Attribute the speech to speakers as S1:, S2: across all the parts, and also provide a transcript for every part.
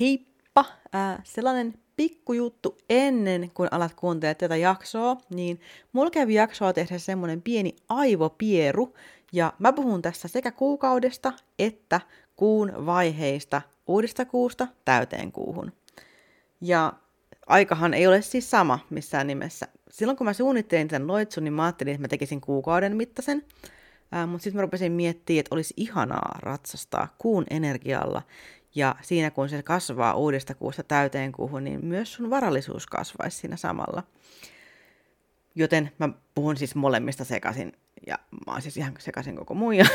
S1: Heippa! Äh, sellainen pikkujuttu ennen kuin alat kuuntelemaan tätä jaksoa, niin mulla kävi jaksoa tehdä semmoinen pieni aivopieru, ja mä puhun tässä sekä kuukaudesta että kuun vaiheista uudesta kuusta täyteen kuuhun. Ja aikahan ei ole siis sama missään nimessä. Silloin kun mä suunnittelin tämän loitsun, niin mä ajattelin, että mä tekisin kuukauden mittaisen, mutta sitten mä rupesin miettimään, että olisi ihanaa ratsastaa kuun energialla ja siinä kun se kasvaa uudesta kuusta täyteen kuuhun, niin myös sun varallisuus kasvaisi siinä samalla. Joten mä puhun siis molemmista sekaisin. Ja mä oon siis ihan sekaisin koko muija.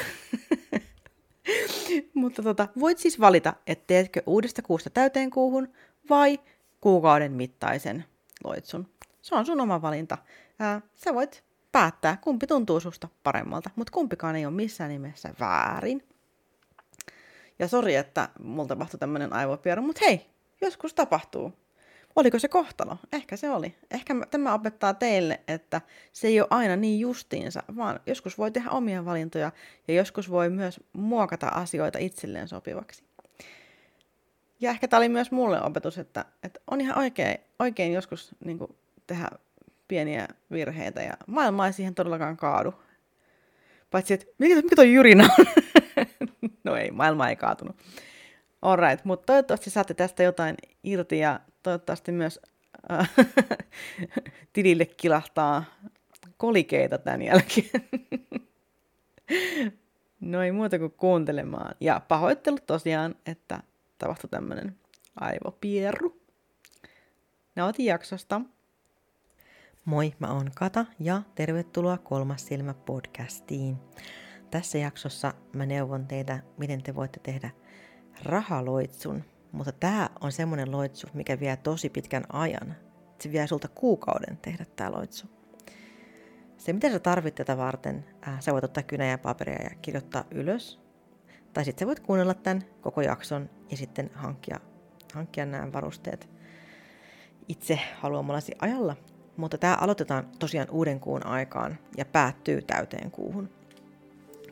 S1: Mutta tota, voit siis valita, että teetkö uudesta kuusta täyteen kuuhun vai kuukauden mittaisen loitsun. Se on sun oma valinta. Ää, sä voit päättää, kumpi tuntuu susta paremmalta, mutta kumpikaan ei ole missään nimessä väärin. Ja sori, että mulla tapahtui tämmöinen aivopieru, mutta hei, joskus tapahtuu. Oliko se kohtalo? Ehkä se oli. Ehkä tämä opettaa teille, että se ei ole aina niin justiinsa, vaan joskus voi tehdä omia valintoja ja joskus voi myös muokata asioita itselleen sopivaksi. Ja ehkä tämä oli myös mulle opetus, että, että on ihan oikein, oikein joskus niin kuin, tehdä pieniä virheitä ja maailma ei siihen todellakaan kaadu. Paitsi, että mikä, mikä toi jyrinä on? no ei, maailma ei kaatunut. Alright, mutta toivottavasti saatte tästä jotain irti ja toivottavasti myös äh, tilille kilahtaa kolikeita tämän jälkeen. no ei muuta kuin kuuntelemaan. Ja pahoittelut tosiaan, että tapahtui tämmöinen aivopierru. Nautin jaksosta.
S2: Moi, mä oon Kata ja tervetuloa Kolmas silmä podcastiin. Tässä jaksossa mä neuvon teitä, miten te voitte tehdä rahaloitsun, mutta tämä on semmoinen loitsu, mikä vie tosi pitkän ajan. Se vie sulta kuukauden tehdä tämä loitsu. Se, mitä sä tarvit tätä varten, äh, sä voit ottaa kynä ja paperia ja kirjoittaa ylös. Tai sitten sä voit kuunnella tämän koko jakson ja sitten hankkia, hankkia nämä varusteet itse haluamallasi ajalla. Mutta tämä aloitetaan tosiaan uuden kuun aikaan ja päättyy täyteen kuuhun.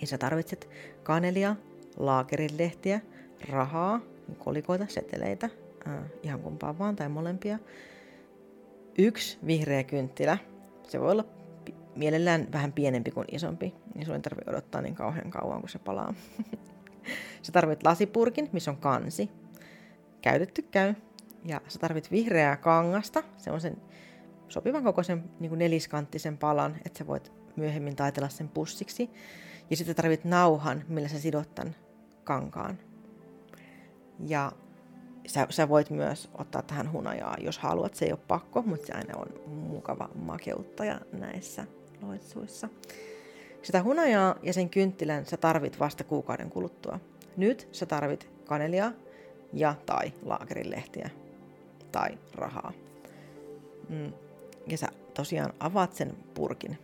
S2: Ja sä tarvitset kanelia, laakerilehtiä, rahaa, kolikoita, seteleitä, äh, ihan kumpaa vaan tai molempia. Yksi vihreä kynttilä. Se voi olla mielellään vähän pienempi kuin isompi, niin sun ei tarvitse odottaa niin kauhean kauan, kun se palaa. sä tarvit lasipurkin, missä on kansi. Käytetty käy. Ja sä tarvit vihreää kangasta, se on sen sopivan kokoisen niin neliskanttisen palan, että sä voit myöhemmin taitella sen pussiksi. Ja sitten tarvit nauhan, millä sä sidot tämän kankaan. Ja sä, sä voit myös ottaa tähän hunajaa, jos haluat. Se ei ole pakko, mutta se aina on mukava makeuttaja näissä loitsuissa. Sitä hunajaa ja sen kynttilän sä tarvit vasta kuukauden kuluttua. Nyt sä tarvit kanelia ja tai laakerilehtiä tai rahaa. Mm. Ja sä tosiaan avaat sen purkin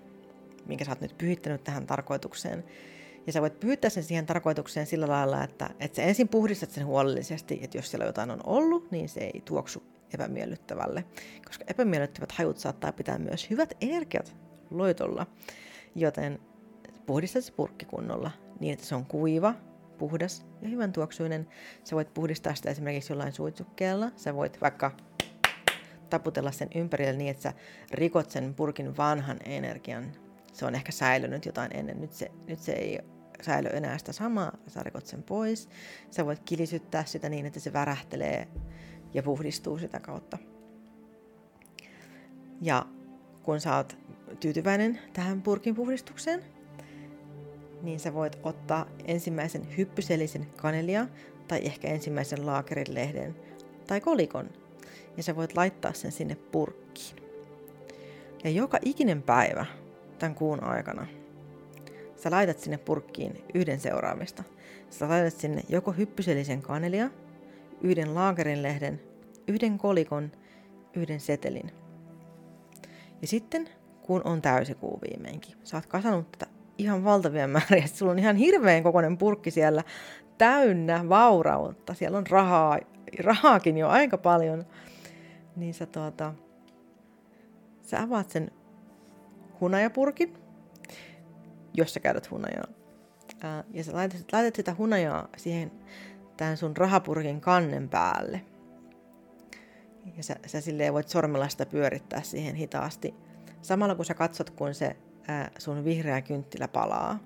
S2: minkä sä oot nyt pyhittänyt tähän tarkoitukseen. Ja sä voit pyhittää sen siihen tarkoitukseen sillä lailla, että, että sä ensin puhdistat sen huolellisesti, että jos siellä jotain on ollut, niin se ei tuoksu epämiellyttävälle. Koska epämiellyttävät hajut saattaa pitää myös hyvät energiat loitolla. Joten puhdista se purkki kunnolla niin, että se on kuiva, puhdas ja hyvän tuoksuinen. Sä voit puhdistaa sitä esimerkiksi jollain suitsukkeella. Sä voit vaikka taputella sen ympärille niin, että sä rikot sen purkin vanhan energian se on ehkä säilynyt jotain ennen. Nyt se, nyt se ei säily enää sitä samaa, sä rikot sen pois. Sä voit kilisyttää sitä niin, että se värähtelee ja puhdistuu sitä kautta. Ja kun sä oot tyytyväinen tähän purkin puhdistukseen, niin sä voit ottaa ensimmäisen hyppysellisen kanelia tai ehkä ensimmäisen laakerilehden tai kolikon ja sä voit laittaa sen sinne purkkiin. Ja joka ikinen päivä tämän kuun aikana. Sä laitat sinne purkkiin yhden seuraamista. Sä laitat sinne joko hyppysellisen kanelia, yhden laakerin yhden kolikon, yhden setelin. Ja sitten, kun on täysikuu viimeinkin, sä oot kasannut tätä ihan valtavia määriä. Sulla on ihan hirveän kokoinen purkki siellä täynnä vaurautta. Siellä on rahaa, rahaakin jo aika paljon. Niin sä, tuota, sä avaat sen hunajapurkin, jos sä käytät hunajaa. Ää, ja sä laitat, laitat sitä hunajaa siihen tämän sun rahapurkin kannen päälle. Ja sä, sä silleen voit sormella sitä pyörittää siihen hitaasti. Samalla kun sä katsot, kun se ää, sun vihreä kynttilä palaa,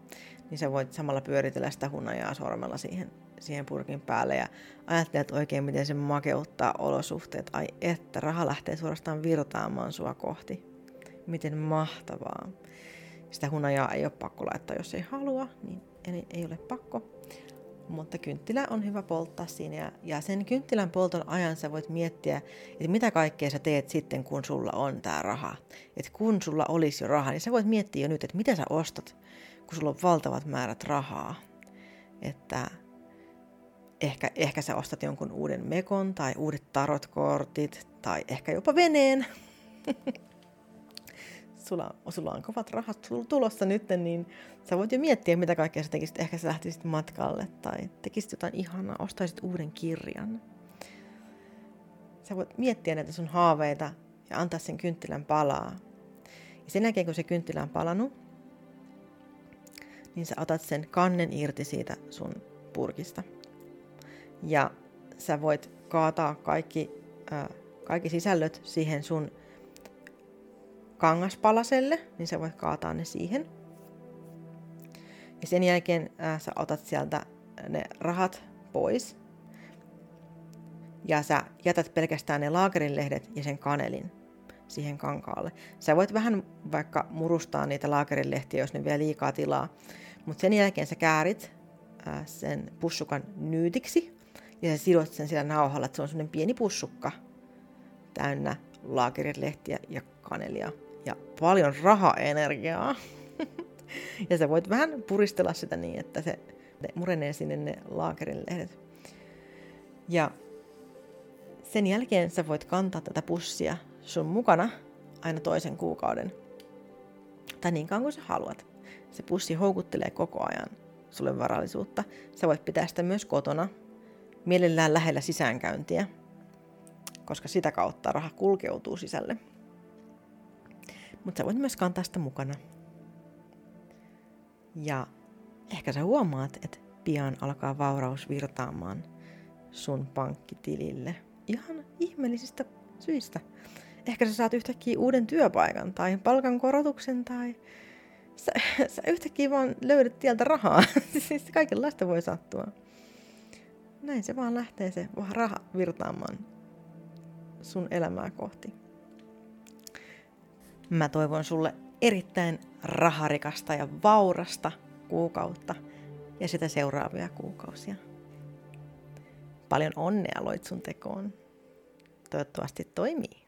S2: niin sä voit samalla pyöritellä sitä hunajaa sormella siihen, siihen purkin päälle ja ajattelet oikein, miten se makeuttaa olosuhteet. Ai että, raha lähtee suorastaan virtaamaan sua kohti. Miten mahtavaa. Sitä hunajaa ei ole pakko laittaa, jos ei halua, niin ei, ei ole pakko. Mutta kynttilä on hyvä polttaa siinä ja, sen kynttilän polton ajan sä voit miettiä, että mitä kaikkea sä teet sitten, kun sulla on tämä raha. Että kun sulla olisi jo raha, niin sä voit miettiä jo nyt, että mitä sä ostat, kun sulla on valtavat määrät rahaa. Että ehkä, ehkä sä ostat jonkun uuden mekon tai uudet tarotkortit tai ehkä jopa veneen. sulla, sulla on kovat rahat tulossa nyt, niin sä voit jo miettiä, mitä kaikkea sä tekisit. Ehkä sä lähtisit matkalle tai tekisit jotain ihanaa, ostaisit uuden kirjan. Sä voit miettiä näitä sun haaveita ja antaa sen kynttilän palaa. Ja sen jälkeen, kun se kynttilä on palannut, niin sä otat sen kannen irti siitä sun purkista. Ja sä voit kaataa kaikki, äh, kaikki sisällöt siihen sun kangaspalaselle, niin sä voit kaataa ne siihen. Ja sen jälkeen äh, sä otat sieltä ne rahat pois. Ja sä jätät pelkästään ne laakerinlehdet ja sen kanelin siihen kankaalle. Sä voit vähän vaikka murustaa niitä laakerinlehtiä, jos ne vie liikaa tilaa. Mutta sen jälkeen sä käärit äh, sen pussukan nyytiksi ja sä sidot sen sillä nauhalla, että se on semmoinen pieni pussukka täynnä laakerilehtiä ja kanelia ja paljon rahaenergiaa. ja sä voit vähän puristella sitä niin, että se murenee sinne ne laakerin lehdet. Ja sen jälkeen sä voit kantaa tätä pussia sun mukana aina toisen kuukauden. Tai niin kauan kuin sä haluat. Se pussi houkuttelee koko ajan sulle varallisuutta. Sä voit pitää sitä myös kotona, mielellään lähellä sisäänkäyntiä, koska sitä kautta raha kulkeutuu sisälle. Mutta sä voit myös kantaa sitä mukana. Ja ehkä sä huomaat, että pian alkaa vauraus virtaamaan sun pankkitilille. Ihan ihmeellisistä syistä. Ehkä sä saat yhtäkkiä uuden työpaikan tai palkankorotuksen tai sä, sä yhtäkkiä vaan löydät tieltä rahaa. siis kaikenlaista voi sattua. Näin se vaan lähtee se raha virtaamaan sun elämää kohti. Mä toivon sulle erittäin raharikasta ja vaurasta kuukautta ja sitä seuraavia kuukausia. Paljon onnea loitsun tekoon. Toivottavasti toimii.